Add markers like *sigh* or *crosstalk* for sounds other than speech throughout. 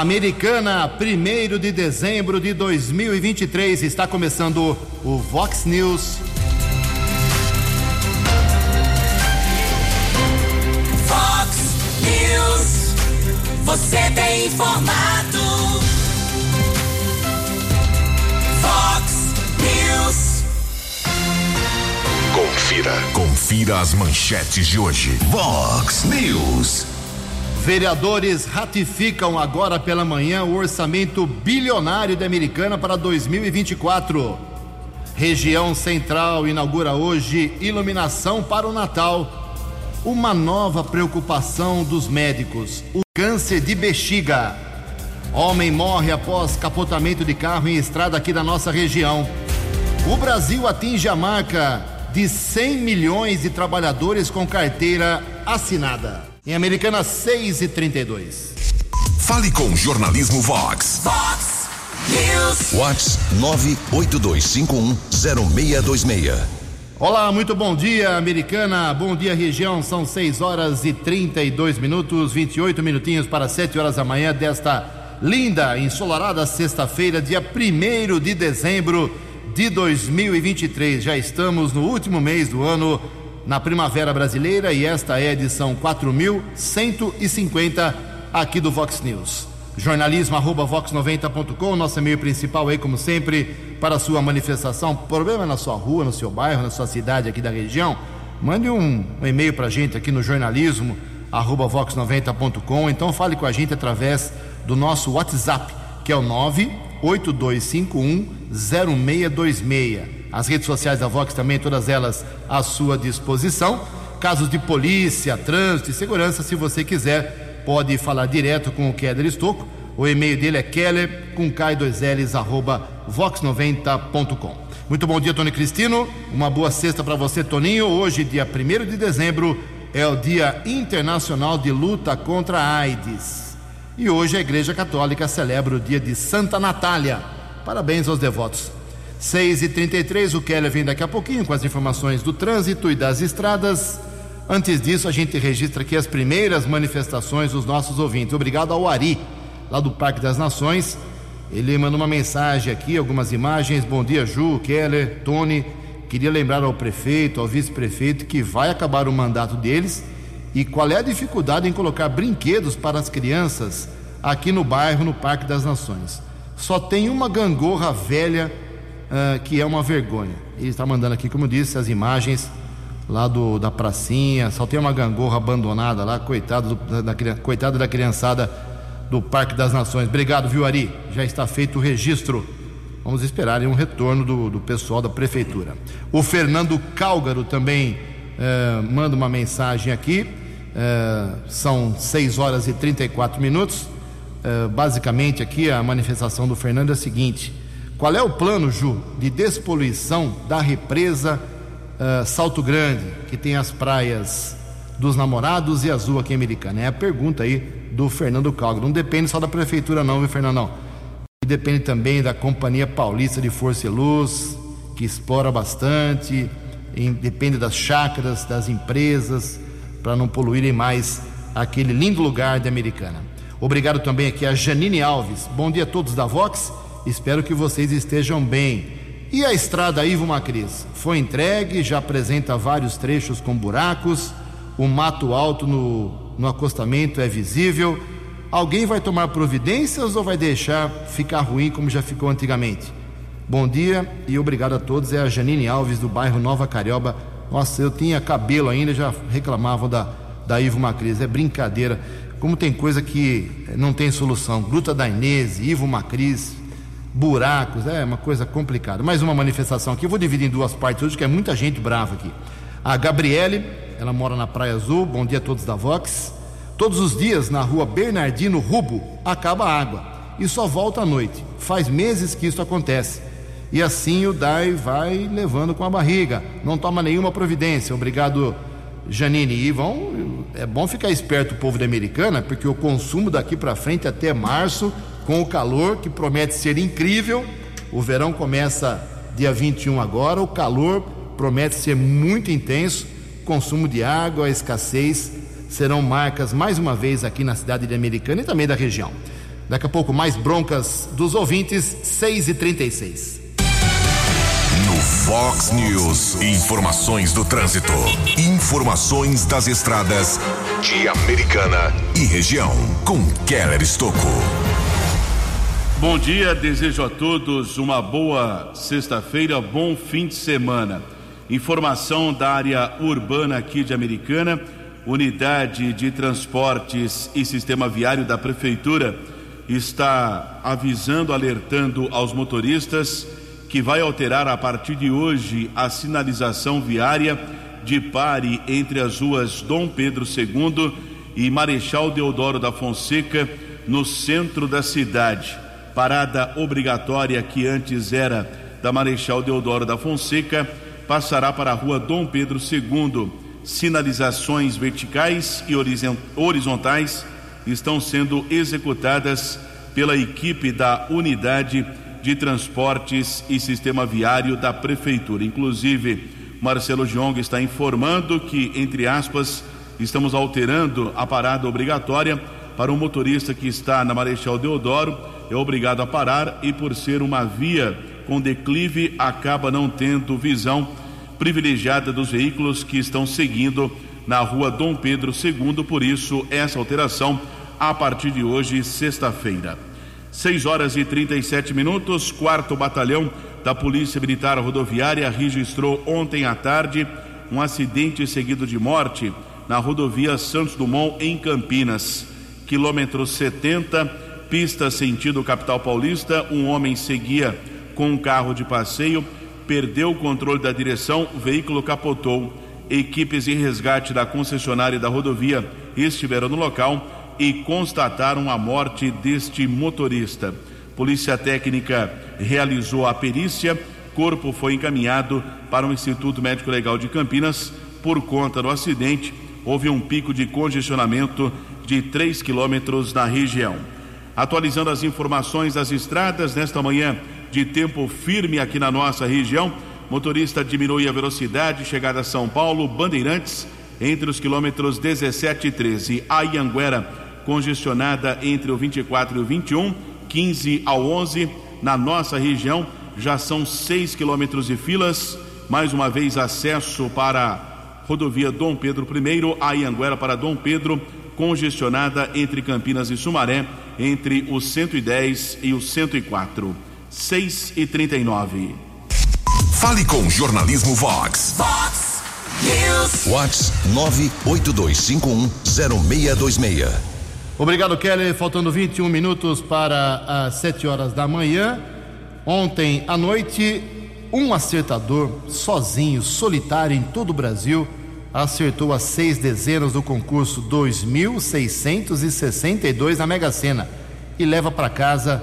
Americana, 1 de dezembro de 2023, está começando o Vox News. Vox News, você tem informado. Vox News. Confira, confira as manchetes de hoje. Vox News. Vereadores ratificam agora pela manhã o orçamento bilionário da Americana para 2024. Região Central inaugura hoje iluminação para o Natal. Uma nova preocupação dos médicos: o câncer de bexiga. Homem morre após capotamento de carro em estrada aqui da nossa região. O Brasil atinge a marca de 100 milhões de trabalhadores com carteira assinada. Em Americana 6 e 32. Fale com o Jornalismo Vox. Vox News. Vox 982510626. Olá, muito bom dia, Americana. Bom dia, região. São 6 horas e 32 minutos, 28 minutinhos para 7 horas da manhã desta linda, ensolarada sexta-feira, dia 1 de dezembro de 2023. Já estamos no último mês do ano na Primavera Brasileira e esta é a edição 4150 aqui do Vox News. Jornalismo arroba vox90.com, nosso e-mail principal aí, como sempre, para a sua manifestação. Problema na sua rua, no seu bairro, na sua cidade aqui da região, mande um, um e-mail para a gente aqui no jornalismo arroba vox90.com. Então fale com a gente através do nosso WhatsApp, que é o 98251 0626. As redes sociais da Vox também, todas elas à sua disposição. Casos de polícia, trânsito e segurança, se você quiser, pode falar direto com o Keller Estocco. O e-mail dele é keller com k2ls arroba vox90.com. Muito bom dia, Tony Cristino. Uma boa sexta para você, Toninho. Hoje, dia 1 de dezembro, é o Dia Internacional de Luta contra a AIDS. E hoje a Igreja Católica celebra o dia de Santa Natália. Parabéns aos devotos. 6 e 33 o Keller vem daqui a pouquinho com as informações do trânsito e das estradas. Antes disso, a gente registra aqui as primeiras manifestações dos nossos ouvintes. Obrigado ao Ari, lá do Parque das Nações. Ele mandou uma mensagem aqui, algumas imagens. Bom dia, Ju, Keller, Tony. Queria lembrar ao prefeito, ao vice-prefeito, que vai acabar o mandato deles e qual é a dificuldade em colocar brinquedos para as crianças aqui no bairro, no Parque das Nações. Só tem uma gangorra velha uh, que é uma vergonha. Ele está mandando aqui, como disse, as imagens lá do, da pracinha, só tem uma gangorra abandonada lá, coitado, do, da, coitado da criançada do Parque das Nações. Obrigado, viu, Ari? Já está feito o registro. Vamos esperar um retorno do, do pessoal da prefeitura. O Fernando Cálgaro também uh, manda uma mensagem aqui. Uh, são 6 horas e 34 minutos. Uh, basicamente, aqui a manifestação do Fernando é a seguinte: qual é o plano, Ju, de despoluição da represa uh, Salto Grande, que tem as praias dos namorados e azul aqui em Americana? É a pergunta aí do Fernando Calgro. Não depende só da prefeitura, não, viu, Fernandão? E depende também da Companhia Paulista de Força e Luz, que explora bastante, depende das chácaras, das empresas, para não poluírem mais aquele lindo lugar de Americana. Obrigado também aqui a Janine Alves. Bom dia a todos da Vox. Espero que vocês estejam bem. E a estrada Ivo Macris? Foi entregue, já apresenta vários trechos com buracos, o mato alto no, no acostamento é visível. Alguém vai tomar providências ou vai deixar ficar ruim como já ficou antigamente? Bom dia e obrigado a todos. É a Janine Alves do bairro Nova Carioba. Nossa, eu tinha cabelo ainda, já reclamavam da, da Ivo Macris. É brincadeira. Como tem coisa que não tem solução. Gruta da Inês, Ivo Macris, buracos, é uma coisa complicada. Mais uma manifestação aqui, eu vou dividir em duas partes hoje, que é muita gente brava aqui. A Gabriele, ela mora na Praia Azul, bom dia a todos da Vox. Todos os dias na rua Bernardino Rubo acaba a água e só volta à noite. Faz meses que isso acontece. E assim o DAI vai levando com a barriga, não toma nenhuma providência. Obrigado, Janine. E vão, é bom ficar esperto o povo da Americana, porque o consumo daqui para frente até março com o calor que promete ser incrível. O verão começa dia 21 agora, o calor promete ser muito intenso. Consumo de água, escassez serão marcas mais uma vez aqui na cidade de Americana e também da região. Daqui a pouco, mais broncas dos ouvintes, 6 e 36 No Fox News, informações do trânsito. Informações das estradas de Americana e região. Com Keller Estocco. Bom dia, desejo a todos uma boa sexta-feira, bom fim de semana. Informação da área urbana aqui de Americana, Unidade de Transportes e Sistema Viário da Prefeitura está avisando, alertando aos motoristas que vai alterar a partir de hoje a sinalização viária de pare entre as ruas Dom Pedro II e Marechal Deodoro da Fonseca, no centro da cidade. Parada obrigatória que antes era da Marechal Deodoro da Fonseca passará para a rua Dom Pedro II. Sinalizações verticais e horizontais estão sendo executadas pela equipe da Unidade de Transportes e Sistema Viário da Prefeitura. Inclusive, Marcelo Giong está informando que, entre aspas, estamos alterando a parada obrigatória para o um motorista que está na Marechal Deodoro, é obrigado a parar e, por ser uma via com declive, acaba não tendo visão privilegiada dos veículos que estão seguindo na rua Dom Pedro II, por isso essa alteração a partir de hoje, sexta-feira. 6 horas e 37 minutos, quarto batalhão da Polícia Militar Rodoviária registrou ontem à tarde um acidente seguido de morte na rodovia Santos Dumont em Campinas. Quilômetro 70, pista sentido capital paulista, um homem seguia com um carro de passeio, perdeu o controle da direção, o veículo capotou. Equipes de resgate da concessionária da rodovia estiveram no local e constataram a morte deste motorista. Polícia Técnica realizou a perícia, corpo foi encaminhado para o Instituto Médico Legal de Campinas. Por conta do acidente, houve um pico de congestionamento de 3 quilômetros na região. Atualizando as informações das estradas nesta manhã de tempo firme aqui na nossa região. Motorista diminui a velocidade, chegada a São Paulo, Bandeirantes, entre os quilômetros 17 e 13. A Ianguera, congestionada entre o 24 e o 21, 15 ao 11. Na nossa região, já são 6 quilômetros de filas. Mais uma vez, acesso para rodovia Dom Pedro I, a Ianguera para Dom Pedro, congestionada entre Campinas e Sumaré, entre o 110 e o 104. 6 e 39. Fale com Jornalismo Vox. Vox News. Vox 982510626. Obrigado, Kelly. Faltando 21 minutos para as 7 horas da manhã. Ontem à noite, um acertador, sozinho, solitário em todo o Brasil, acertou as seis dezenas do concurso 2.662 na Mega Sena e leva para casa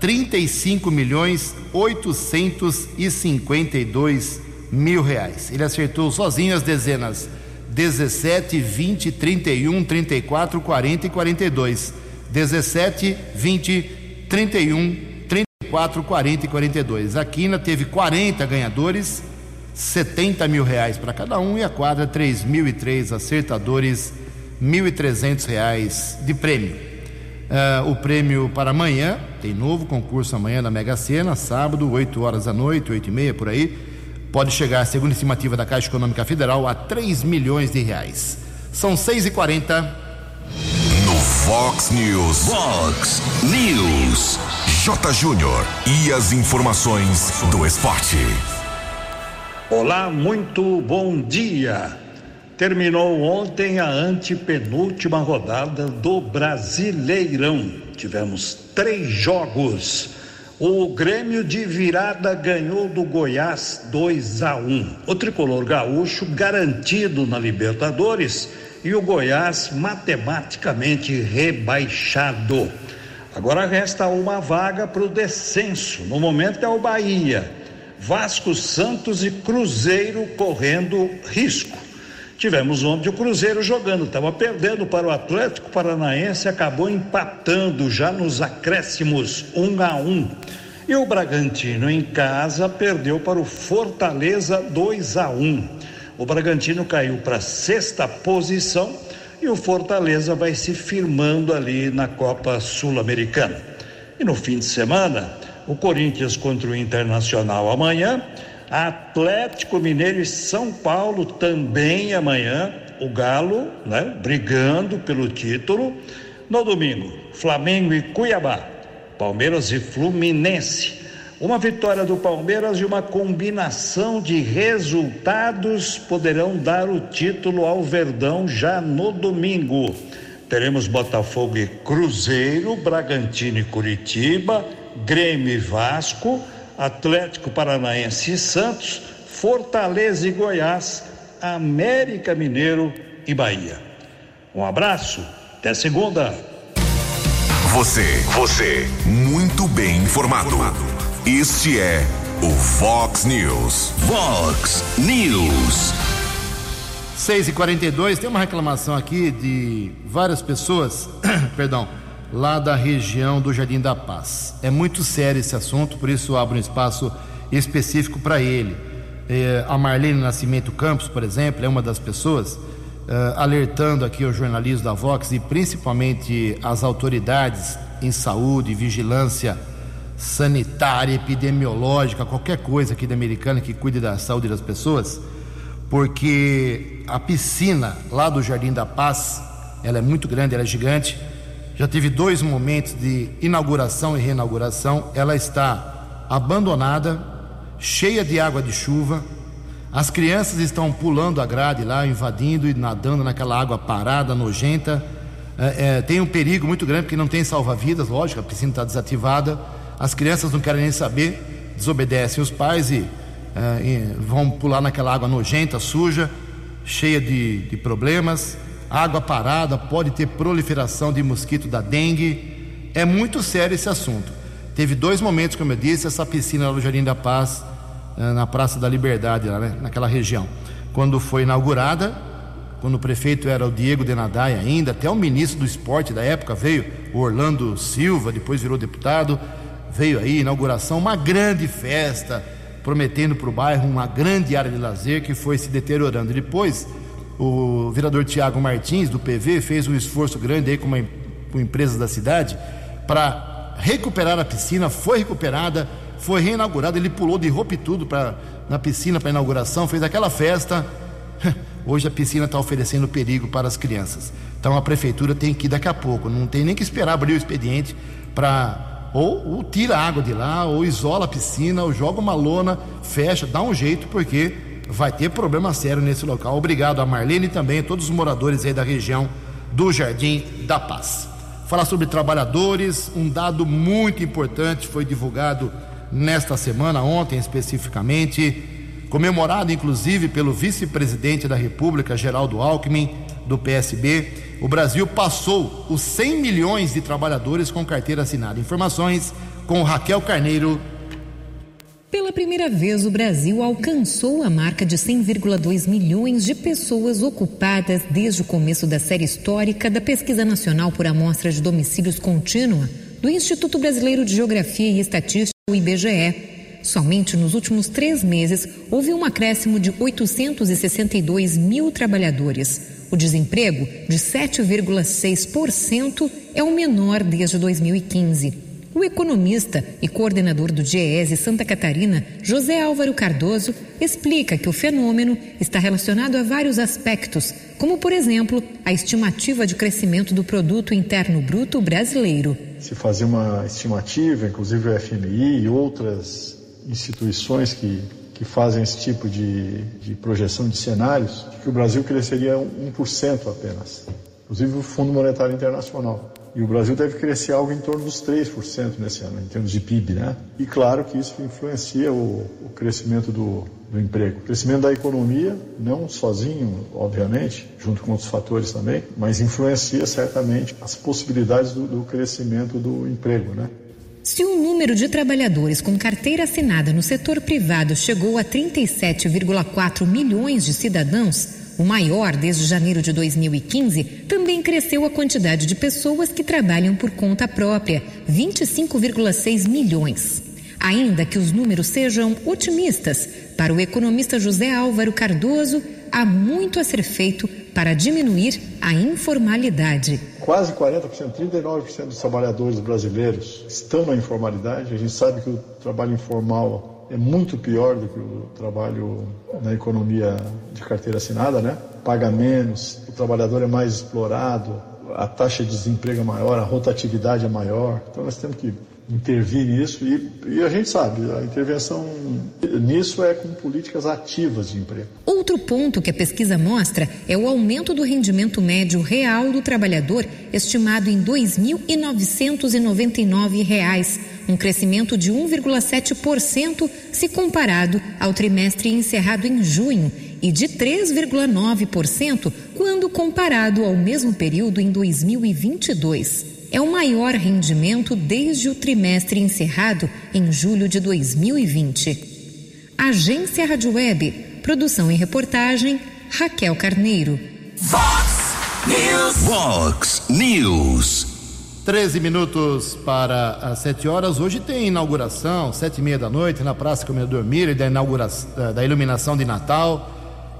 35 milhões 852 mil reais. Ele acertou sozinho as dezenas 17, 20, 31, 34, 40 e 42. 17, 20, 31, 34, 40 e 42. A Quina teve 40 ganhadores, 70 mil reais para cada um e a quadra 3.003 acertadores, 1.300 reais de prêmio. Uh, o prêmio para amanhã, tem novo concurso amanhã na Mega Sena, sábado, 8 horas da noite, 8 e meia por aí. Pode chegar, segundo a estimativa da Caixa Econômica Federal, a 3 milhões de reais. São 6 e 40 No Fox News. Fox News. J. Júnior. E as informações do esporte. Olá, muito bom dia. Terminou ontem a antepenúltima rodada do Brasileirão. Tivemos três jogos. O Grêmio de virada ganhou do Goiás 2 a 1. O tricolor gaúcho garantido na Libertadores e o Goiás matematicamente rebaixado. Agora resta uma vaga para o descenso. No momento é o Bahia, Vasco, Santos e Cruzeiro correndo risco. Tivemos ontem o Cruzeiro jogando, estava perdendo para o Atlético Paranaense, acabou empatando já nos acréscimos, um a um. E o Bragantino em casa perdeu para o Fortaleza 2 a 1. O Bragantino caiu para sexta posição e o Fortaleza vai se firmando ali na Copa Sul-Americana. E no fim de semana, o Corinthians contra o Internacional amanhã, Atlético Mineiro e São Paulo também amanhã, o Galo, né, brigando pelo título. No domingo, Flamengo e Cuiabá, Palmeiras e Fluminense. Uma vitória do Palmeiras e uma combinação de resultados poderão dar o título ao Verdão já no domingo. Teremos Botafogo e Cruzeiro, Bragantino e Curitiba, Grêmio e Vasco, Atlético Paranaense e Santos, Fortaleza e Goiás, América Mineiro e Bahia. Um abraço, até segunda. Você, você, muito bem informado. Este é o Fox News. Fox News. 6 e 42 tem uma reclamação aqui de várias pessoas, *clears throat* perdão, lá da região do Jardim da Paz. É muito sério esse assunto, por isso abro um espaço específico para ele. É, a Marlene Nascimento Campos, por exemplo, é uma das pessoas é, alertando aqui o jornalismo da Vox e principalmente as autoridades em saúde, vigilância sanitária, epidemiológica, qualquer coisa aqui da Americana que cuide da saúde das pessoas, porque a piscina lá do Jardim da Paz, ela é muito grande, ela é gigante, já teve dois momentos de inauguração e reinauguração, ela está abandonada, cheia de água de chuva, as crianças estão pulando a grade lá, invadindo e nadando naquela água parada, nojenta. É, é, tem um perigo muito grande porque não tem salva-vidas, lógico, a piscina está desativada as crianças não querem nem saber, desobedecem os pais e, uh, e vão pular naquela água nojenta, suja, cheia de, de problemas. Água parada, pode ter proliferação de mosquito da dengue. É muito sério esse assunto. Teve dois momentos, como eu disse, essa piscina lá no Jardim da Paz, uh, na Praça da Liberdade, lá, né, naquela região. Quando foi inaugurada, quando o prefeito era o Diego Denadai ainda, até o ministro do esporte da época veio, o Orlando Silva, depois virou deputado veio aí, inauguração, uma grande festa, prometendo para o bairro uma grande área de lazer que foi se deteriorando. Depois, o vereador Tiago Martins, do PV, fez um esforço grande aí com, uma, com empresas da cidade para recuperar a piscina, foi recuperada, foi reinaugurada, ele pulou de roupa e tudo pra, na piscina para inauguração, fez aquela festa. *laughs* Hoje a piscina está oferecendo perigo para as crianças. Então a prefeitura tem que ir daqui a pouco, não tem nem que esperar abrir o expediente para ou, ou tira a água de lá, ou isola a piscina, ou joga uma lona, fecha, dá um jeito, porque vai ter problema sério nesse local. Obrigado a Marlene e também a todos os moradores aí da região do Jardim da Paz. Falar sobre trabalhadores, um dado muito importante foi divulgado nesta semana, ontem especificamente, comemorado inclusive pelo vice-presidente da República, Geraldo Alckmin, do PSB o Brasil passou os 100 milhões de trabalhadores com carteira assinada. Informações com Raquel Carneiro. Pela primeira vez, o Brasil alcançou a marca de 100,2 milhões de pessoas ocupadas desde o começo da série histórica da Pesquisa Nacional por Amostra de Domicílios Contínua do Instituto Brasileiro de Geografia e Estatística, o IBGE. Somente nos últimos três meses houve um acréscimo de 862 mil trabalhadores. O desemprego, de 7,6%, é o menor desde 2015. O economista e coordenador do DIEESE Santa Catarina, José Álvaro Cardoso, explica que o fenômeno está relacionado a vários aspectos, como, por exemplo, a estimativa de crescimento do produto interno bruto brasileiro. Se fazia uma estimativa, inclusive o FMI e outras instituições que que fazem esse tipo de, de projeção de cenários, de que o Brasil cresceria 1% apenas, inclusive o Fundo Monetário Internacional. E o Brasil deve crescer algo em torno dos 3% nesse ano, em termos de PIB, né? E claro que isso influencia o, o crescimento do, do emprego. O crescimento da economia, não sozinho, obviamente, junto com outros fatores também, mas influencia certamente as possibilidades do, do crescimento do emprego, né? Se o número de trabalhadores com carteira assinada no setor privado chegou a 37,4 milhões de cidadãos, o maior desde janeiro de 2015, também cresceu a quantidade de pessoas que trabalham por conta própria, 25,6 milhões. Ainda que os números sejam otimistas, para o economista José Álvaro Cardoso, há muito a ser feito para diminuir a informalidade. Quase 40%, 39% dos trabalhadores brasileiros estão na informalidade. A gente sabe que o trabalho informal é muito pior do que o trabalho na economia de carteira assinada, né? Paga menos, o trabalhador é mais explorado, a taxa de desemprego é maior, a rotatividade é maior. Então nós temos que intervir nisso e, e, a gente sabe, a intervenção nisso é com políticas ativas de emprego. Outro ponto que a pesquisa mostra é o aumento do rendimento médio real do trabalhador, estimado em R$ 2.999, um crescimento de 1,7% se comparado ao trimestre encerrado em junho e de 3,9% quando comparado ao mesmo período em 2022 é o maior rendimento desde o trimestre encerrado em julho de 2020. Agência Rádio Web, produção e reportagem, Raquel Carneiro. Vox News. Vox News. 13 minutos para as 7 horas. Hoje tem inauguração, sete e meia da noite, na Praça Comedor Mira, da, inauguração, da iluminação de Natal,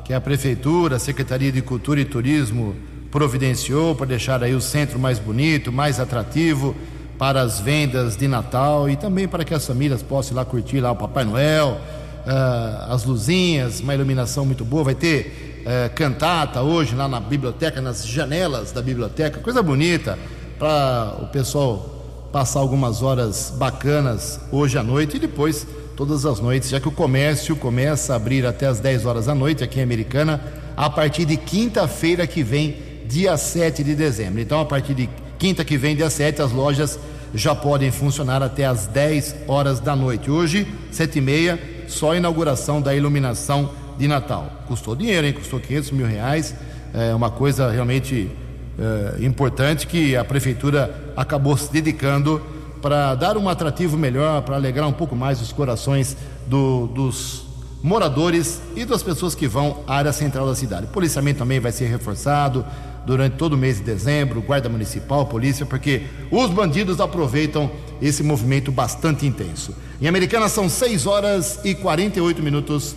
que é a Prefeitura, a Secretaria de Cultura e Turismo providenciou para deixar aí o centro mais bonito, mais atrativo para as vendas de Natal e também para que as famílias possam ir lá curtir lá o Papai Noel, uh, as luzinhas, uma iluminação muito boa. Vai ter uh, cantata hoje lá na biblioteca, nas janelas da biblioteca, coisa bonita para o pessoal passar algumas horas bacanas hoje à noite e depois todas as noites, já que o comércio começa a abrir até as 10 horas da noite aqui em Americana, a partir de quinta-feira que vem dia 7 de dezembro. Então, a partir de quinta que vem, dia 7, as lojas já podem funcionar até as 10 horas da noite. Hoje, 7 e meia, só a inauguração da iluminação de Natal. Custou dinheiro, hein? Custou 500 mil reais. É uma coisa realmente é, importante que a prefeitura acabou se dedicando para dar um atrativo melhor, para alegrar um pouco mais os corações do, dos moradores e das pessoas que vão à área central da cidade. O policiamento também vai ser reforçado, durante todo o mês de dezembro, Guarda Municipal, Polícia, porque os bandidos aproveitam esse movimento bastante intenso. Em Americana são 6 horas e 48 minutos.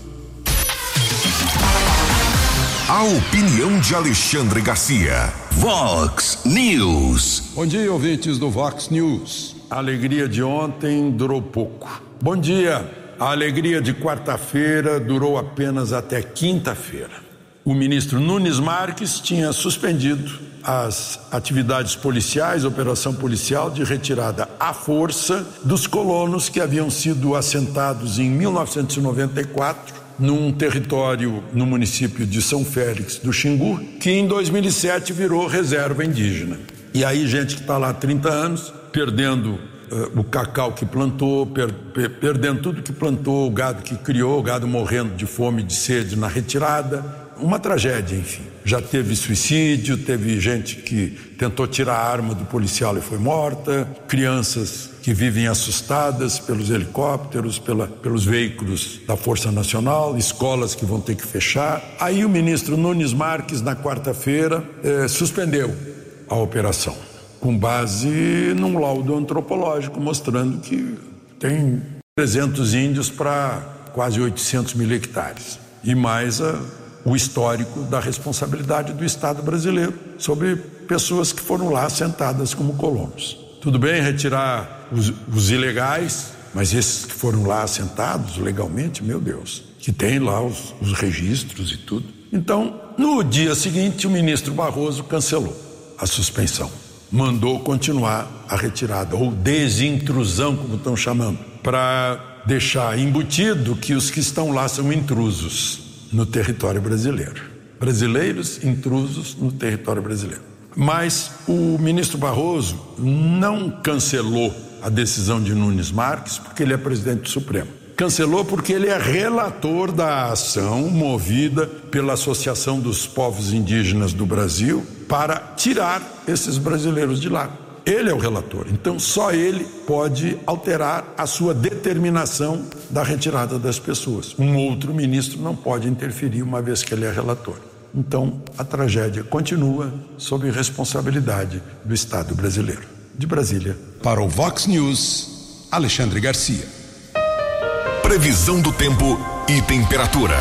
A opinião de Alexandre Garcia. Vox News. Bom dia, ouvintes do Vox News. A alegria de ontem durou pouco. Bom dia. A alegria de quarta-feira durou apenas até quinta-feira o ministro Nunes Marques tinha suspendido as atividades policiais, operação policial de retirada à força dos colonos que haviam sido assentados em 1994 num território no município de São Félix do Xingu, que em 2007 virou reserva indígena. E aí, gente que está lá há 30 anos, perdendo uh, o cacau que plantou, per, per, perdendo tudo que plantou, o gado que criou, o gado morrendo de fome de sede na retirada, uma tragédia, enfim. Já teve suicídio, teve gente que tentou tirar a arma do policial e foi morta, crianças que vivem assustadas pelos helicópteros, pela, pelos veículos da Força Nacional, escolas que vão ter que fechar. Aí o ministro Nunes Marques, na quarta-feira, eh, suspendeu a operação, com base num laudo antropológico mostrando que tem 300 índios para quase 800 mil hectares. E mais a o histórico da responsabilidade do Estado brasileiro sobre pessoas que foram lá sentadas como colonos. Tudo bem retirar os, os ilegais, mas esses que foram lá assentados legalmente, meu Deus, que tem lá os, os registros e tudo. Então, no dia seguinte, o ministro Barroso cancelou a suspensão, mandou continuar a retirada, ou desintrusão, como estão chamando, para deixar embutido que os que estão lá são intrusos no território brasileiro. Brasileiros intrusos no território brasileiro. Mas o ministro Barroso não cancelou a decisão de Nunes Marques porque ele é presidente do Supremo. Cancelou porque ele é relator da ação movida pela Associação dos Povos Indígenas do Brasil para tirar esses brasileiros de lá. Ele é o relator, então só ele pode alterar a sua determinação da retirada das pessoas. Um outro ministro não pode interferir, uma vez que ele é relator. Então, a tragédia continua sob responsabilidade do Estado brasileiro. De Brasília. Para o Vox News, Alexandre Garcia. Previsão do tempo e temperatura.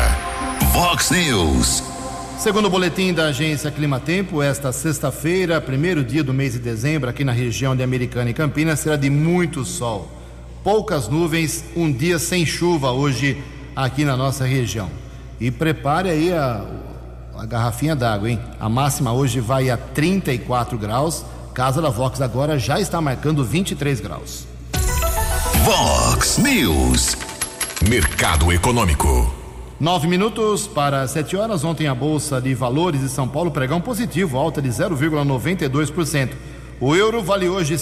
Vox News. Segundo o boletim da agência Clima Tempo, esta sexta-feira, primeiro dia do mês de dezembro, aqui na região de Americana e Campinas, será de muito sol. Poucas nuvens, um dia sem chuva hoje aqui na nossa região. E prepare aí a, a garrafinha d'água, hein? A máxima hoje vai a 34 graus. Casa da Vox agora já está marcando 23 graus. Vox News. Mercado Econômico. Nove minutos para sete horas. Ontem a Bolsa de Valores de São Paulo pregão positivo, alta de 0,92%. O euro vale hoje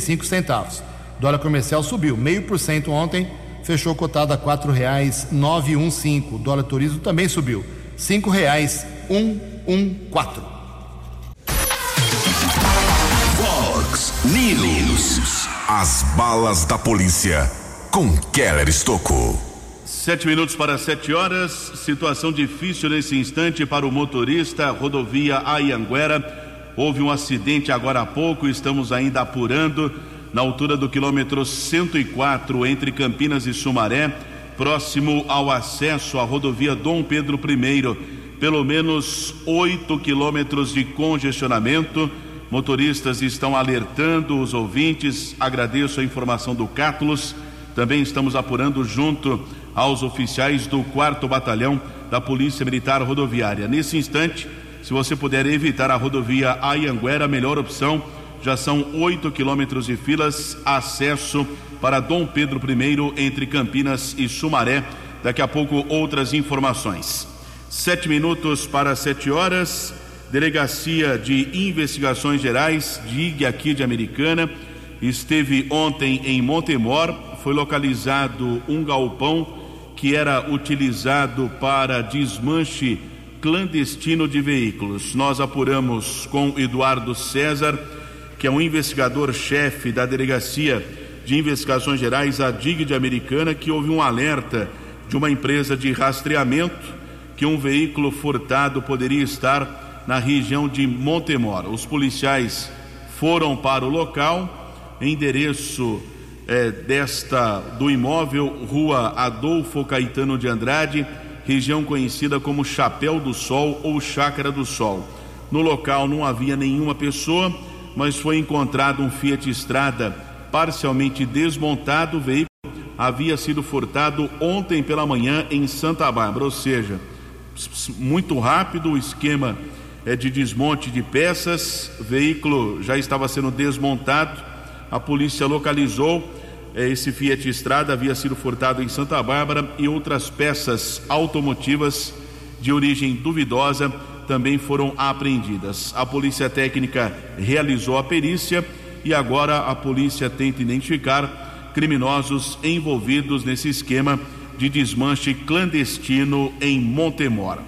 cinco centavos. Dólar comercial subiu meio por cento ontem, fechou cotado a um cinco. Dólar turismo também subiu um quatro. Vox News. As balas da polícia com Keller Estocou. Sete minutos para sete horas. Situação difícil nesse instante para o motorista. Rodovia Ayanguera. Houve um acidente agora há pouco. Estamos ainda apurando na altura do quilômetro 104 entre Campinas e Sumaré, próximo ao acesso à rodovia Dom Pedro I. Pelo menos oito quilômetros de congestionamento. Motoristas estão alertando os ouvintes. Agradeço a informação do Cátulos. Também estamos apurando junto aos oficiais do 4 Batalhão da Polícia Militar Rodoviária. Nesse instante, se você puder evitar a rodovia Ayanguera, a melhor opção. Já são oito quilômetros de filas, acesso para Dom Pedro I entre Campinas e Sumaré. Daqui a pouco outras informações. Sete minutos para sete horas. Delegacia de Investigações Gerais, DIG aqui de Americana, esteve ontem em Montemor. Foi localizado um galpão que era utilizado para desmanche clandestino de veículos. Nós apuramos com Eduardo César, que é um investigador-chefe da Delegacia de Investigações Gerais, a DIG de Americana, que houve um alerta de uma empresa de rastreamento que um veículo furtado poderia estar na região de Montemor. Os policiais foram para o local, endereço é, desta do imóvel, Rua Adolfo Caetano de Andrade, região conhecida como Chapéu do Sol ou Chácara do Sol. No local não havia nenhuma pessoa, mas foi encontrado um Fiat Estrada parcialmente desmontado. O veículo havia sido furtado ontem pela manhã em Santa Bárbara, ou seja, muito rápido o esquema é de desmonte de peças. Veículo já estava sendo desmontado. A polícia localizou é, esse Fiat Estrada havia sido furtado em Santa Bárbara e outras peças automotivas de origem duvidosa também foram apreendidas. A polícia técnica realizou a perícia e agora a polícia tenta identificar criminosos envolvidos nesse esquema de desmanche clandestino em Montemor.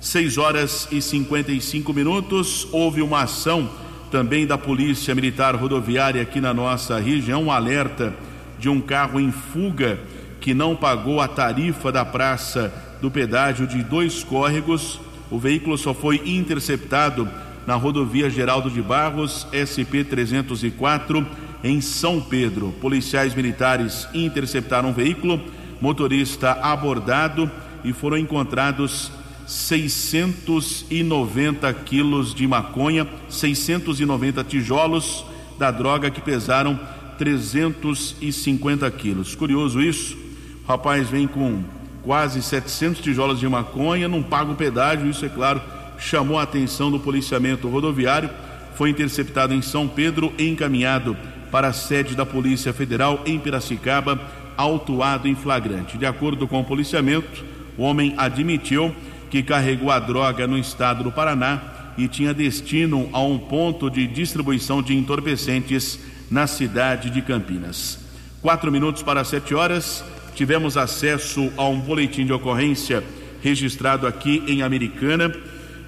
6 horas e 55 minutos. Houve uma ação também da Polícia Militar Rodoviária aqui na nossa região, um alerta de um carro em fuga que não pagou a tarifa da praça do pedágio de dois córregos. O veículo só foi interceptado na rodovia Geraldo de Barros, SP 304, em São Pedro. Policiais militares interceptaram o veículo, motorista abordado e foram encontrados 690 quilos de maconha, 690 tijolos da droga que pesaram 350 quilos. Curioso isso, o rapaz vem com quase 700 tijolos de maconha, não paga o pedágio, isso é claro, chamou a atenção do policiamento rodoviário, foi interceptado em São Pedro e encaminhado para a sede da Polícia Federal em Piracicaba, autuado em flagrante. De acordo com o policiamento, o homem admitiu que carregou a droga no estado do Paraná e tinha destino a um ponto de distribuição de entorpecentes na cidade de Campinas. Quatro minutos para sete horas, tivemos acesso a um boletim de ocorrência registrado aqui em Americana.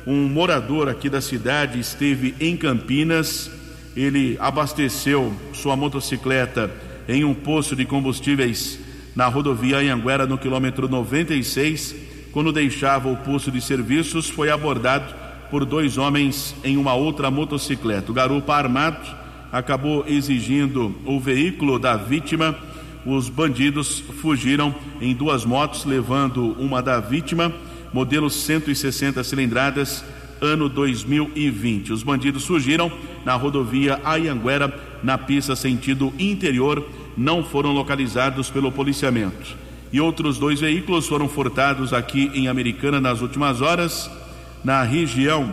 Um morador aqui da cidade esteve em Campinas. Ele abasteceu sua motocicleta em um posto de combustíveis na rodovia Anhanguera, no quilômetro 96. Quando deixava o posto de serviços, foi abordado por dois homens em uma outra motocicleta. O garupa armado acabou exigindo o veículo da vítima. Os bandidos fugiram em duas motos, levando uma da vítima modelo 160 cilindradas, ano 2020. Os bandidos surgiram na rodovia Ayanguera, na pista sentido interior, não foram localizados pelo policiamento. E outros dois veículos foram furtados aqui em Americana nas últimas horas. Na região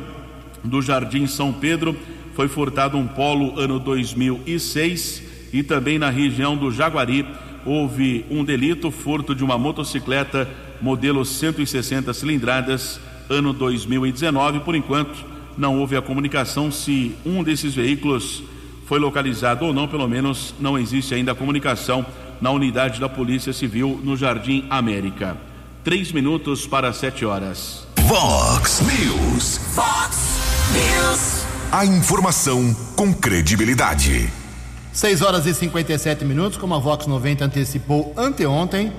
do Jardim São Pedro, foi furtado um Polo ano 2006 e também na região do Jaguari houve um delito, furto de uma motocicleta modelo 160 cilindradas, ano 2019. Por enquanto, não houve a comunicação se um desses veículos foi localizado ou não, pelo menos não existe ainda a comunicação na unidade da Polícia Civil no Jardim América. Três minutos para sete horas. Vox News. Fox News. A informação com credibilidade. 6 horas e 57 minutos, como a Vox 90 antecipou anteontem,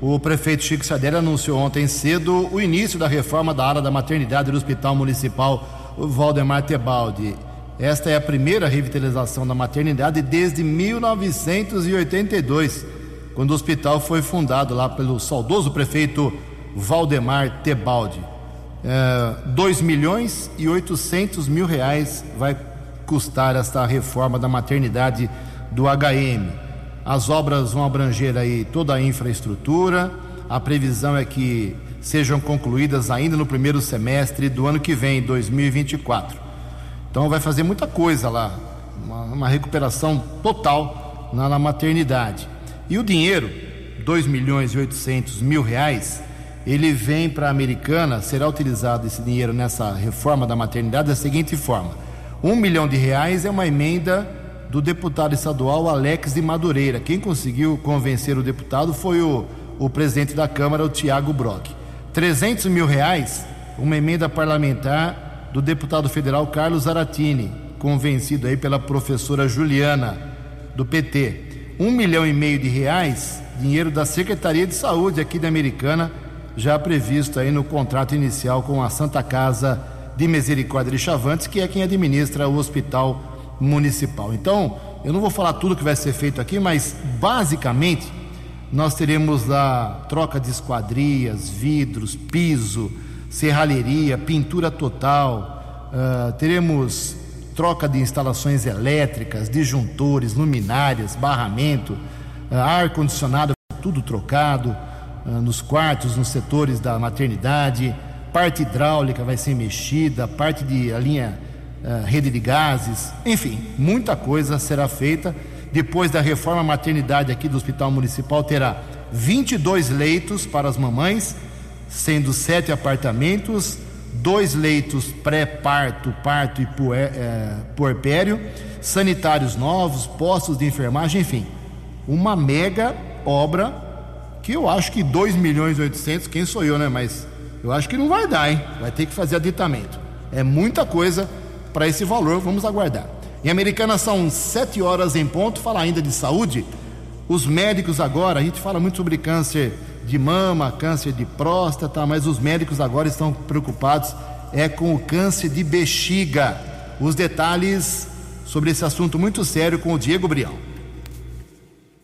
o prefeito Chico Sadelli anunciou ontem cedo o início da reforma da área da maternidade do Hospital Municipal Valdemar Tebaldi. Esta é a primeira revitalização da maternidade desde 1982, quando o hospital foi fundado lá pelo saudoso prefeito Valdemar Tebaldi. É, 2 milhões e 800 mil reais vai custar esta reforma da maternidade do HM. As obras vão abranger aí toda a infraestrutura. A previsão é que sejam concluídas ainda no primeiro semestre do ano que vem, 2024. Então vai fazer muita coisa lá, uma, uma recuperação total na, na, maternidade. E o dinheiro, 2 milhões e 800 mil reais, ele vem para a Americana, será utilizado esse dinheiro nessa reforma da maternidade da seguinte forma: um milhão de reais é uma emenda do deputado estadual Alex de Madureira. Quem conseguiu convencer o deputado foi o, o presidente da Câmara, o Tiago Brock. 300 mil reais, uma emenda parlamentar do deputado federal Carlos Aratini, convencido aí pela professora Juliana, do PT. Um milhão e meio de reais, dinheiro da Secretaria de Saúde aqui da Americana, já previsto aí no contrato inicial com a Santa Casa de Misericórdia de Chavantes, que é quem administra o hospital municipal. Então, eu não vou falar tudo que vai ser feito aqui, mas basicamente nós teremos lá troca de esquadrias, vidros, piso, serralheria, pintura total, uh, teremos troca de instalações elétricas, disjuntores, luminárias, barramento, uh, ar-condicionado, tudo trocado uh, nos quartos, nos setores da maternidade, parte hidráulica vai ser mexida, parte de a linha rede de gases, enfim, muita coisa será feita. Depois da reforma maternidade aqui do Hospital Municipal, terá 22 leitos para as mamães, sendo sete apartamentos, dois leitos pré-parto, parto e puer, é, puerpério, sanitários novos, postos de enfermagem, enfim, uma mega obra que eu acho que 2 milhões e 800, quem sou eu, né? Mas eu acho que não vai dar, hein? Vai ter que fazer aditamento. É muita coisa para esse valor, vamos aguardar. Em Americana são sete horas em ponto, fala ainda de saúde. Os médicos agora, a gente fala muito sobre câncer de mama, câncer de próstata, mas os médicos agora estão preocupados é com o câncer de bexiga. Os detalhes sobre esse assunto muito sério com o Diego Brião.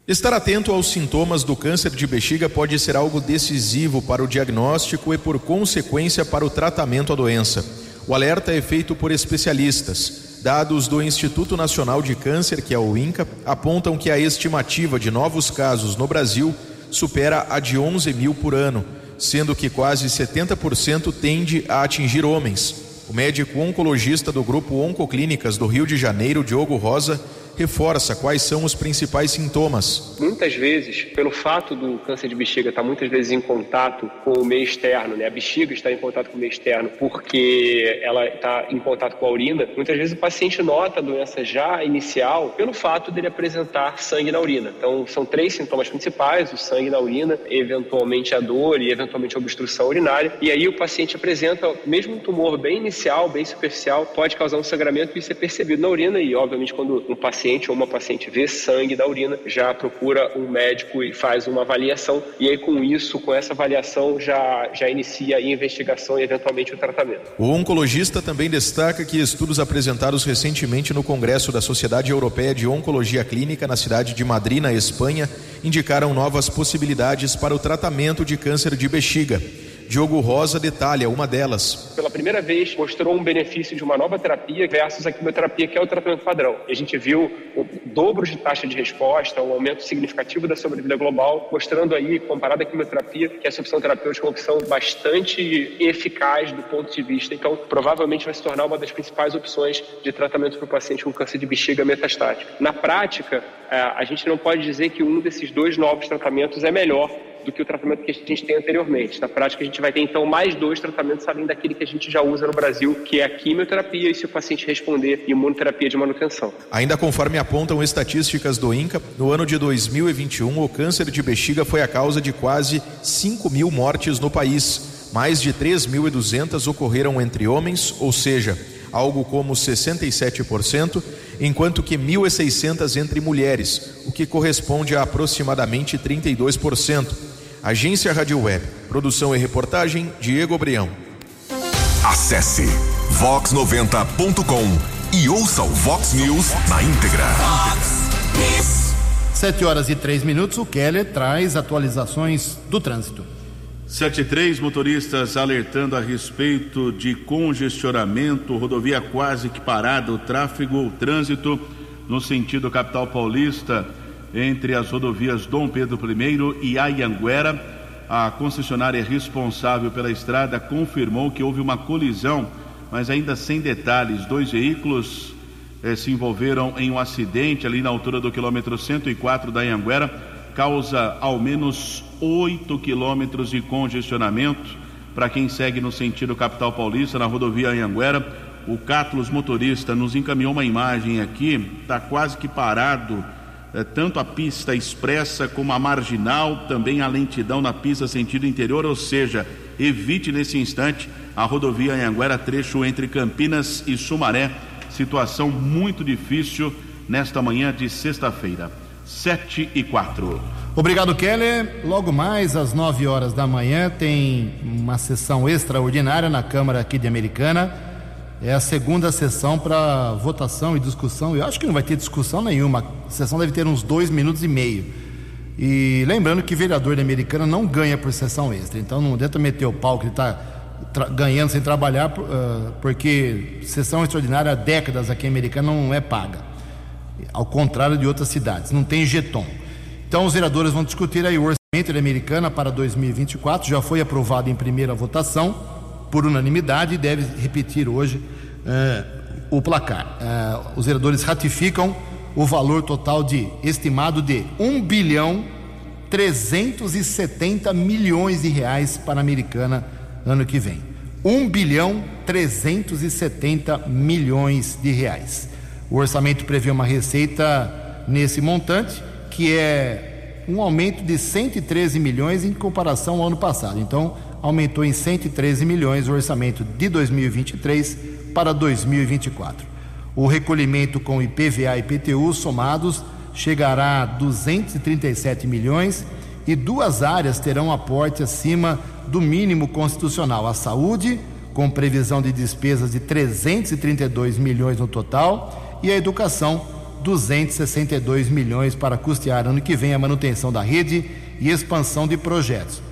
Estar atento aos sintomas do câncer de bexiga pode ser algo decisivo para o diagnóstico e, por consequência, para o tratamento da doença. O alerta é feito por especialistas. Dados do Instituto Nacional de Câncer, que é o INCA, apontam que a estimativa de novos casos no Brasil supera a de 11 mil por ano, sendo que quase 70% tende a atingir homens. O médico oncologista do Grupo Oncoclínicas do Rio de Janeiro, Diogo Rosa, reforça quais são os principais sintomas. Muitas vezes, pelo fato do câncer de bexiga estar muitas vezes em contato com o meio externo, né? a bexiga está em contato com o meio externo porque ela está em contato com a urina, muitas vezes o paciente nota a doença já inicial pelo fato dele apresentar sangue na urina. Então, são três sintomas principais: o sangue na urina, eventualmente a dor e eventualmente a obstrução urinária. E aí o paciente apresenta, mesmo um tumor bem inicial, bem superficial, pode causar um sangramento e ser percebido na urina. E, obviamente, quando um paciente paciente ou uma paciente vê sangue da urina, já procura um médico e faz uma avaliação. E aí, com isso, com essa avaliação, já, já inicia a investigação e, eventualmente, o tratamento. O oncologista também destaca que estudos apresentados recentemente no Congresso da Sociedade Europeia de Oncologia Clínica, na cidade de Madrid, na Espanha, indicaram novas possibilidades para o tratamento de câncer de bexiga. Diogo Rosa detalha uma delas. Pela primeira vez, mostrou um benefício de uma nova terapia versus a quimioterapia, que é o tratamento padrão. E a gente viu o dobro de taxa de resposta, um aumento significativo da sobrevida global, mostrando aí, comparado à quimioterapia, que essa opção terapêutica é uma opção bastante eficaz do ponto de vista. Então, provavelmente vai se tornar uma das principais opções de tratamento para o paciente com câncer de bexiga metastático. Na prática, é, a gente não pode dizer que um desses dois novos tratamentos é melhor do que o tratamento que a gente tem anteriormente. Na prática, a gente vai ter então mais dois tratamentos além daquele que a gente já usa no Brasil, que é a quimioterapia e, se o paciente responder, imunoterapia de manutenção. Ainda conforme apontam estatísticas do INCA, no ano de 2021, o câncer de bexiga foi a causa de quase 5 mil mortes no país. Mais de 3.200 ocorreram entre homens, ou seja, algo como 67%, enquanto que 1.600 entre mulheres, o que corresponde a aproximadamente 32%. Agência Rádio Web. Produção e reportagem Diego Brião. Acesse vox90.com e ouça o Vox News na íntegra. Sete horas e três minutos, o Keller traz atualizações do trânsito. 73 motoristas alertando a respeito de congestionamento, rodovia quase que parada, o tráfego, o trânsito no sentido capital paulista entre as rodovias Dom Pedro I e Ayanguera. A concessionária responsável pela estrada confirmou que houve uma colisão, mas ainda sem detalhes. Dois veículos eh, se envolveram em um acidente ali na altura do quilômetro 104 da Anhanguera, causa ao menos 8 quilômetros de congestionamento para quem segue no sentido capital paulista na rodovia Anhanguera. O Cátulos motorista nos encaminhou uma imagem aqui, está quase que parado tanto a pista expressa como a marginal, também a lentidão na pista sentido interior, ou seja, evite nesse instante a rodovia Anhanguera, trecho entre Campinas e Sumaré. Situação muito difícil nesta manhã de sexta-feira. 7 e 4. Obrigado, Keller. Logo mais às 9 horas da manhã tem uma sessão extraordinária na Câmara aqui de Americana é a segunda sessão para votação e discussão. Eu acho que não vai ter discussão nenhuma. A sessão deve ter uns dois minutos e meio. E lembrando que vereador de Americana não ganha por sessão extra. Então não adianta meter o pau que ele está ganhando sem trabalhar, uh, porque sessão extraordinária há décadas aqui em Americana não é paga. Ao contrário de outras cidades. Não tem jeton. Então os vereadores vão discutir aí o orçamento de Americana para 2024. Já foi aprovado em primeira votação por unanimidade e deve repetir hoje eh, o placar. Eh, os vereadores ratificam o valor total de estimado de 1 bilhão 370 milhões de reais para a Americana ano que vem. 1 bilhão 370 milhões de reais. O orçamento prevê uma receita nesse montante, que é um aumento de 113 milhões em comparação ao ano passado. Então, aumentou em 113 milhões o orçamento de 2023 para 2024. O recolhimento com IPVA e IPTU somados chegará a 237 milhões e duas áreas terão aporte acima do mínimo constitucional: a saúde, com previsão de despesas de 332 milhões no total, e a educação, 262 milhões para custear ano que vem a manutenção da rede e expansão de projetos.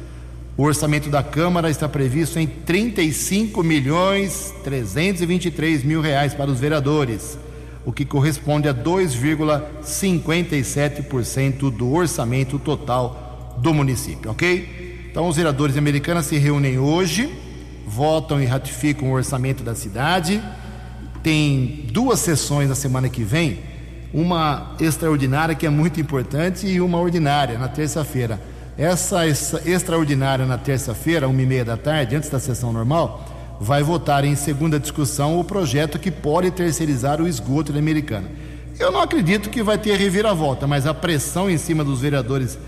O orçamento da Câmara está previsto em 35 milhões 323 mil reais para os vereadores, o que corresponde a 2,57% do orçamento total do município, ok? Então, os vereadores americanos se reúnem hoje, votam e ratificam o orçamento da cidade. Tem duas sessões na semana que vem, uma extraordinária que é muito importante e uma ordinária na terça-feira. Essa, extraordinária na terça-feira, uma e meia da tarde, antes da sessão normal, vai votar em segunda discussão o projeto que pode terceirizar o esgoto da Americana. Eu não acredito que vai ter reviravolta, mas a pressão em cima dos vereadores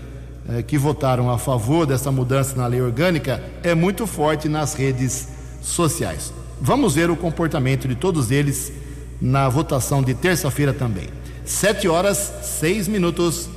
eh, que votaram a favor dessa mudança na lei orgânica é muito forte nas redes sociais. Vamos ver o comportamento de todos eles na votação de terça-feira também. Sete horas, seis minutos.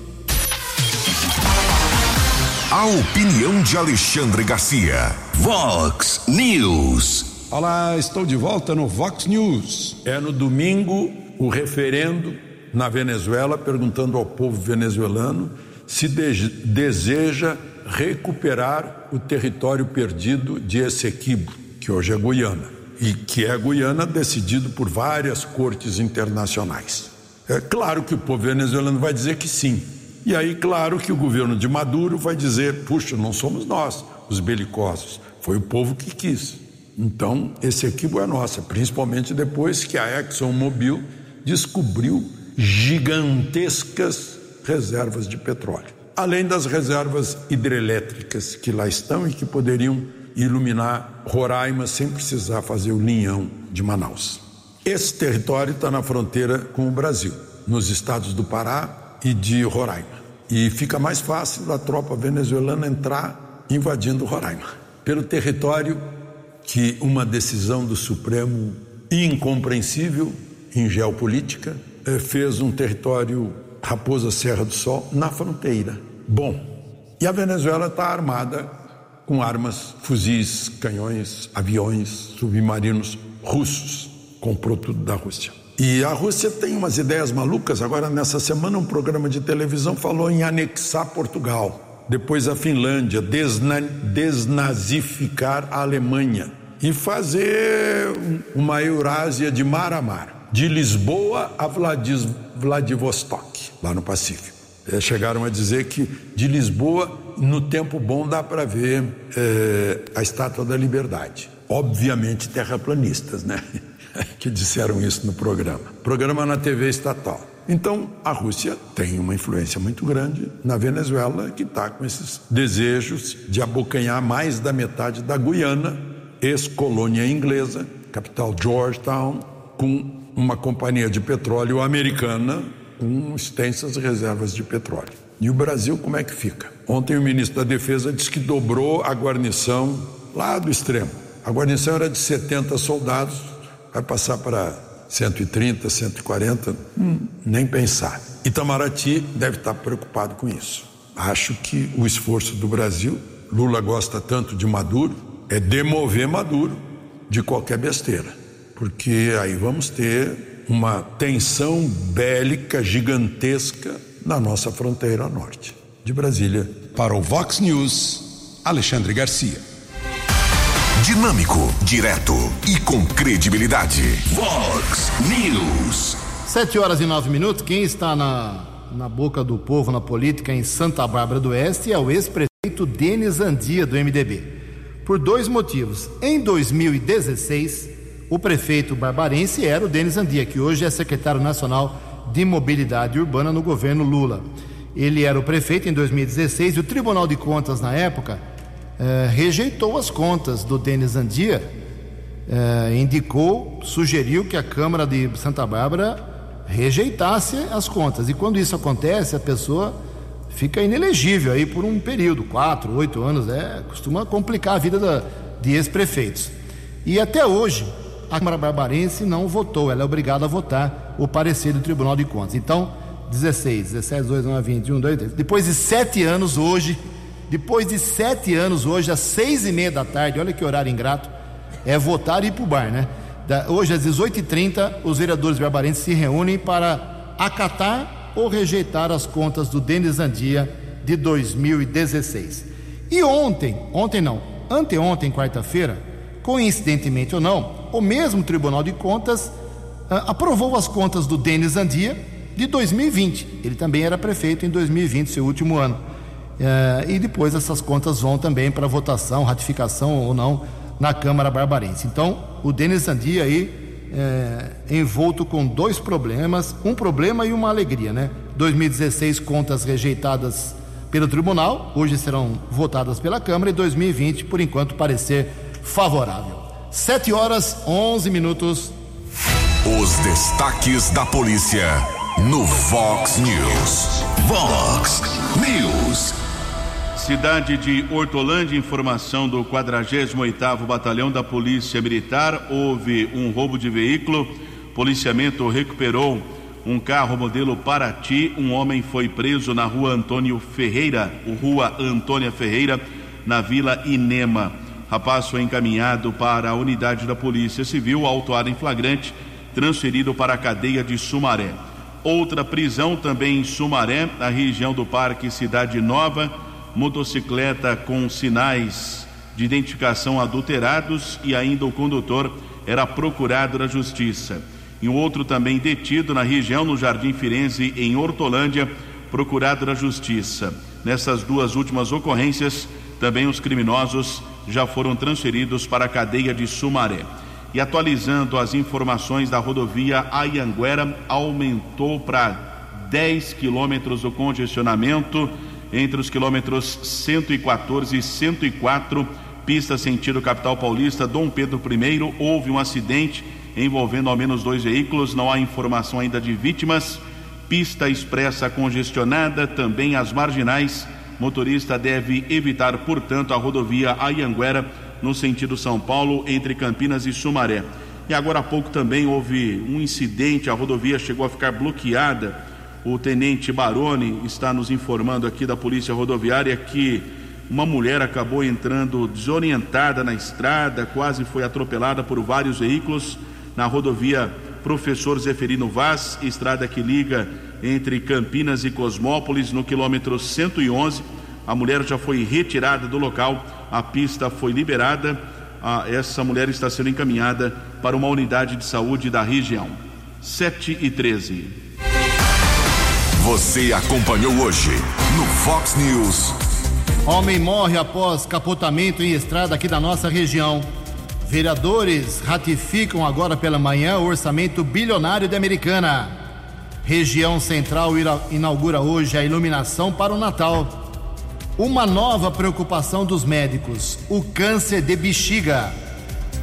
A opinião de Alexandre Garcia. Vox News. Olá, estou de volta no Vox News. É no domingo o referendo na Venezuela perguntando ao povo venezuelano se de deseja recuperar o território perdido de Essequibo, que hoje é Guiana, e que é Guiana decidido por várias cortes internacionais. É claro que o povo venezuelano vai dizer que sim. E aí, claro que o governo de Maduro vai dizer: puxa, não somos nós os belicosos, foi o povo que quis. Então, esse equívoco é nossa, principalmente depois que a ExxonMobil descobriu gigantescas reservas de petróleo além das reservas hidrelétricas que lá estão e que poderiam iluminar Roraima sem precisar fazer o linhão de Manaus. Esse território está na fronteira com o Brasil, nos estados do Pará e de Roraima. E fica mais fácil da tropa venezuelana entrar invadindo Roraima. Pelo território que uma decisão do Supremo incompreensível em geopolítica eh, fez um território Raposa Serra do Sol na fronteira Bom, e a Venezuela está armada com armas, fuzis, canhões, aviões, submarinos russos. Comprou tudo da Rússia. E a Rússia tem umas ideias malucas. Agora, nessa semana, um programa de televisão falou em anexar Portugal, depois a Finlândia, desna desnazificar a Alemanha e fazer uma Eurásia de mar a mar, de Lisboa a Vladivostok, lá no Pacífico é, chegaram a dizer que de Lisboa, no tempo bom, dá para ver é, a Estátua da Liberdade. Obviamente, terraplanistas, né? *laughs* que disseram isso no programa. Programa na TV estatal. Então, a Rússia tem uma influência muito grande na Venezuela, que está com esses desejos de abocanhar mais da metade da Guiana, ex-colônia inglesa, capital Georgetown, com uma companhia de petróleo americana com extensas reservas de petróleo. E o Brasil, como é que fica? Ontem o ministro da Defesa disse que dobrou a guarnição lá do extremo. A guarnição era de 70 soldados, vai passar para 130, 140, hum, nem pensar. Itamaraty deve estar preocupado com isso. Acho que o esforço do Brasil, Lula gosta tanto de Maduro, é demover Maduro de qualquer besteira, porque aí vamos ter uma tensão bélica gigantesca na nossa fronteira norte. De Brasília. Para o Vox News, Alexandre Garcia. Dinâmico, direto e com credibilidade. Vox News. Sete horas e nove minutos. Quem está na, na boca do povo na política em Santa Bárbara do Oeste é o ex-prefeito Denis Andia, do MDB. Por dois motivos. Em 2016 o prefeito barbarense era o Denis Andia, que hoje é secretário nacional de mobilidade urbana no governo Lula. Ele era o prefeito em 2016 e o Tribunal de Contas, na época, eh, rejeitou as contas do Denis Andia, eh, indicou, sugeriu que a Câmara de Santa Bárbara rejeitasse as contas. E quando isso acontece, a pessoa fica inelegível aí por um período, quatro, oito anos, é, costuma complicar a vida da, de ex-prefeitos. E até hoje, a Câmara Barbarense não votou, ela é obrigada a votar o parecer do Tribunal de Contas. Então, 16, 17, 2, 9, 20, 1, 2, 3. Depois de sete anos hoje, depois de sete anos hoje, às seis e meia da tarde, olha que horário ingrato, é votar e ir para o bar, né? hoje às 18h30, os vereadores barbarenses se reúnem para acatar ou rejeitar as contas do Denis Andia de 2016. E ontem, ontem não, anteontem, quarta-feira, coincidentemente ou não, o mesmo Tribunal de Contas ah, aprovou as contas do Denis Andia de 2020. Ele também era prefeito em 2020, seu último ano. Eh, e depois essas contas vão também para votação, ratificação ou não na Câmara Barbarense. Então, o Denis Andia aí é, envolto com dois problemas, um problema e uma alegria, né? 2016 contas rejeitadas pelo tribunal, hoje serão votadas pela Câmara e 2020, por enquanto, parecer favorável. 7 horas 11 minutos. Os destaques da polícia no Vox News. Vox News. Cidade de Hortolândia, informação do 48º Batalhão da Polícia Militar, houve um roubo de veículo. Policiamento recuperou um carro modelo Paraty. Um homem foi preso na rua Antônio Ferreira, rua Antônia Ferreira, na Vila Inema. Rapaz foi encaminhado para a unidade da Polícia Civil, autuado em flagrante, transferido para a cadeia de Sumaré. Outra prisão também em Sumaré, na região do Parque Cidade Nova. Motocicleta com sinais de identificação adulterados e ainda o condutor era procurado da justiça. E um outro também detido na região, no Jardim Firenze, em Hortolândia, procurado da justiça. Nessas duas últimas ocorrências, também os criminosos já foram transferidos para a cadeia de Sumaré. E atualizando as informações da rodovia Ayanguera, aumentou para 10 quilômetros o congestionamento entre os quilômetros 114 e 104, pista sentido capital paulista, Dom Pedro I. Houve um acidente envolvendo ao menos dois veículos, não há informação ainda de vítimas. Pista expressa congestionada, também as marginais. Motorista deve evitar, portanto, a rodovia Ayanguera no sentido São Paulo, entre Campinas e Sumaré. E agora há pouco também houve um incidente, a rodovia chegou a ficar bloqueada. O tenente Baroni está nos informando aqui da Polícia Rodoviária que uma mulher acabou entrando desorientada na estrada, quase foi atropelada por vários veículos na rodovia Professor Zeferino Vaz, estrada que liga entre Campinas e Cosmópolis, no quilômetro 111. A mulher já foi retirada do local, a pista foi liberada. essa mulher está sendo encaminhada para uma unidade de saúde da região. 7 e 13. Você acompanhou hoje no Fox News. Homem morre após capotamento em estrada aqui da nossa região. Vereadores ratificam agora pela manhã o orçamento bilionário de Americana. Região Central inaugura hoje a iluminação para o Natal. Uma nova preocupação dos médicos: o câncer de bexiga.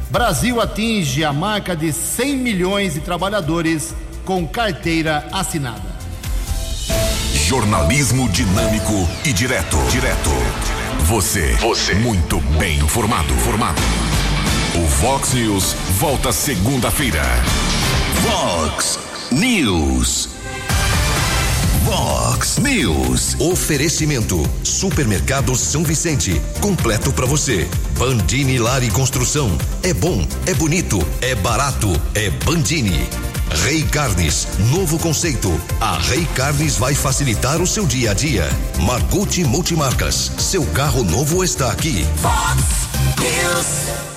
Brasil atinge a marca de 100 milhões de trabalhadores com carteira assinada. Jornalismo dinâmico e direto. Direto. Você. Você. Muito bem informado. Formado. O Vox News volta segunda-feira. Vox News. Vox News. Oferecimento: Supermercado São Vicente. Completo para você. Bandini Lar e Construção. É bom, é bonito, é barato, é Bandini. Rei Carnes, novo conceito. A Rei Carnes vai facilitar o seu dia a dia. Margucci Multimarcas, seu carro novo está aqui. Fox News.